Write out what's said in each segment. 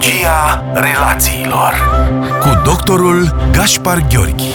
Psihologia relațiilor cu doctorul Gaspar Gheorghi.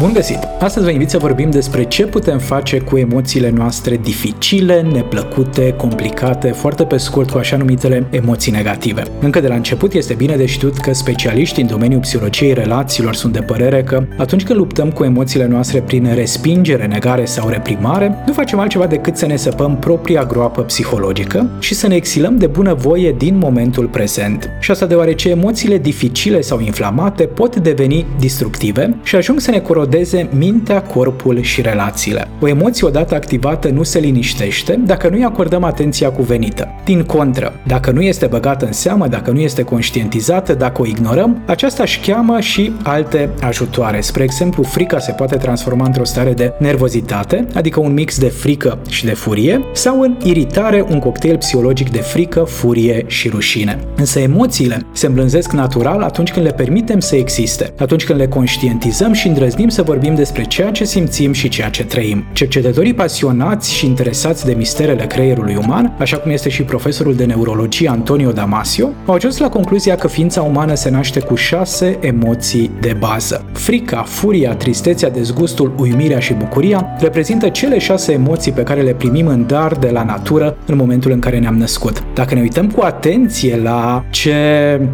Bun găsit! Astăzi vă invit să vorbim despre ce putem face cu emoțiile noastre dificile, neplăcute, complicate, foarte pe scurt cu așa numitele emoții negative. Încă de la început este bine de știut că specialiștii în domeniul psihologiei relațiilor sunt de părere că atunci când luptăm cu emoțiile noastre prin respingere, negare sau reprimare, nu facem altceva decât să ne săpăm propria groapă psihologică și să ne exilăm de bunăvoie din momentul prezent. Și asta deoarece emoțiile dificile sau inflamate pot deveni destructive și ajung să ne corodeze erodeze mintea, corpul și relațiile. O emoție odată activată nu se liniștește dacă nu-i acordăm atenția cuvenită. Din contră, dacă nu este băgată în seamă, dacă nu este conștientizată, dacă o ignorăm, aceasta își cheamă și alte ajutoare. Spre exemplu, frica se poate transforma într-o stare de nervozitate, adică un mix de frică și de furie, sau în iritare, un cocktail psihologic de frică, furie și rușine. Însă emoțiile se îmblânzesc natural atunci când le permitem să existe, atunci când le conștientizăm și îndrăznim să vorbim despre ceea ce simțim și ceea ce trăim. Cercetătorii pasionați și interesați de misterele creierului uman, așa cum este și profesorul de neurologie Antonio Damasio, au ajuns la concluzia că ființa umană se naște cu șase emoții de bază. Frica, furia, tristețea, dezgustul, uimirea și bucuria reprezintă cele șase emoții pe care le primim în dar de la natură în momentul în care ne-am născut. Dacă ne uităm cu atenție la ce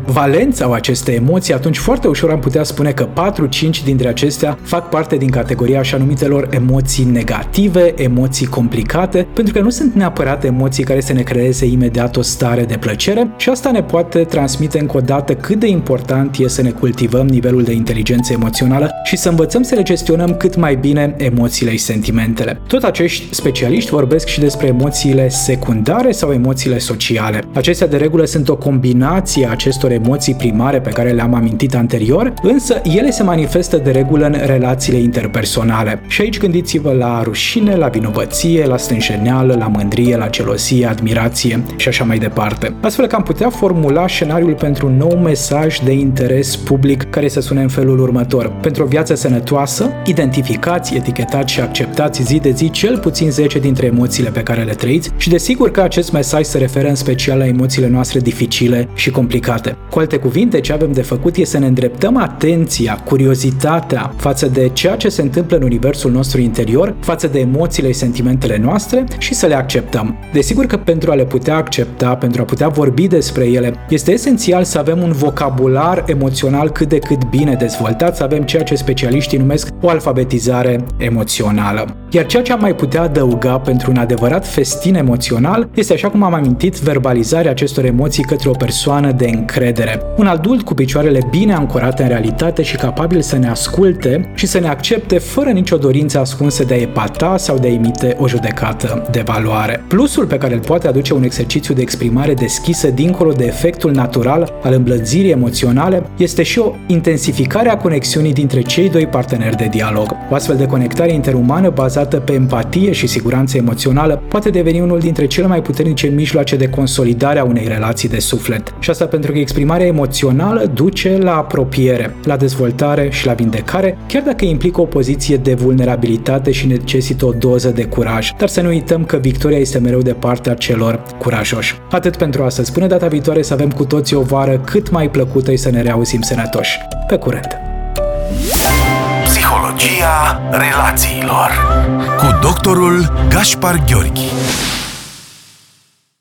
valență au aceste emoții, atunci foarte ușor am putea spune că 4-5 dintre acestea fac parte din categoria așa numitelor emoții negative, emoții complicate, pentru că nu sunt neapărat emoții care să ne creeze imediat o stare de plăcere și asta ne poate transmite încă o dată cât de important e să ne cultivăm nivelul de inteligență emoțională și să învățăm să le gestionăm cât mai bine emoțiile și sentimentele. Tot acești specialiști vorbesc și despre emoțiile secundare sau emoțiile sociale. Acestea de regulă sunt o combinație a acestor emoții primare pe care le-am amintit anterior, însă ele se manifestă de regulă în relațiile interpersonale. Și aici gândiți-vă la rușine, la vinovăție, la stânjeneală, la mândrie, la gelozie, admirație și așa mai departe. Astfel că am putea formula scenariul pentru un nou mesaj de interes public care să sune în felul următor. Pentru o viață sănătoasă, identificați, etichetați și acceptați zi de zi cel puțin 10 dintre emoțiile pe care le trăiți și desigur că acest mesaj se referă în special la emoțiile noastre dificile și complicate. Cu alte cuvinte, ce avem de făcut este să ne îndreptăm atenția, curiozitatea față de ceea ce se întâmplă în universul nostru interior, față de emoțiile și sentimentele noastre și să le acceptăm. Desigur că pentru a le putea accepta, pentru a putea vorbi despre ele, este esențial să avem un vocabular emoțional cât de cât bine dezvoltat, să avem ceea ce specialiștii numesc o alfabetizare emoțională. Iar ceea ce am mai putea adăuga pentru un adevărat festin emoțional este, așa cum am amintit, verbalizarea acestor emoții către o persoană de încredere. Un adult cu picioarele bine ancorate în realitate și capabil să ne asculte și să ne accepte fără nicio dorință ascunsă de a epata sau de a emite o judecată de valoare. Plusul pe care îl poate aduce un exercițiu de exprimare deschisă dincolo de efectul natural al îmblânzirii emoționale este și o intensificare a conexiunii dintre cei doi parteneri de dialog. O astfel de conectare interumană bazată pe empatie și siguranță emoțională poate deveni unul dintre cele mai puternice mijloace de consolidare a unei relații de suflet. Și asta pentru că exprimarea emoțională duce la apropiere, la dezvoltare și la vindecare, chiar dacă implică o poziție de vulnerabilitate și necesită o doză de curaj. Dar să nu uităm că victoria este mereu de partea celor curajoși. Atât pentru astăzi. Până data viitoare să avem cu toții o vară cât mai plăcută și să ne reauzim sănătoși. Pe curând! Psihologia relațiilor cu doctorul Gaspar Gheorghi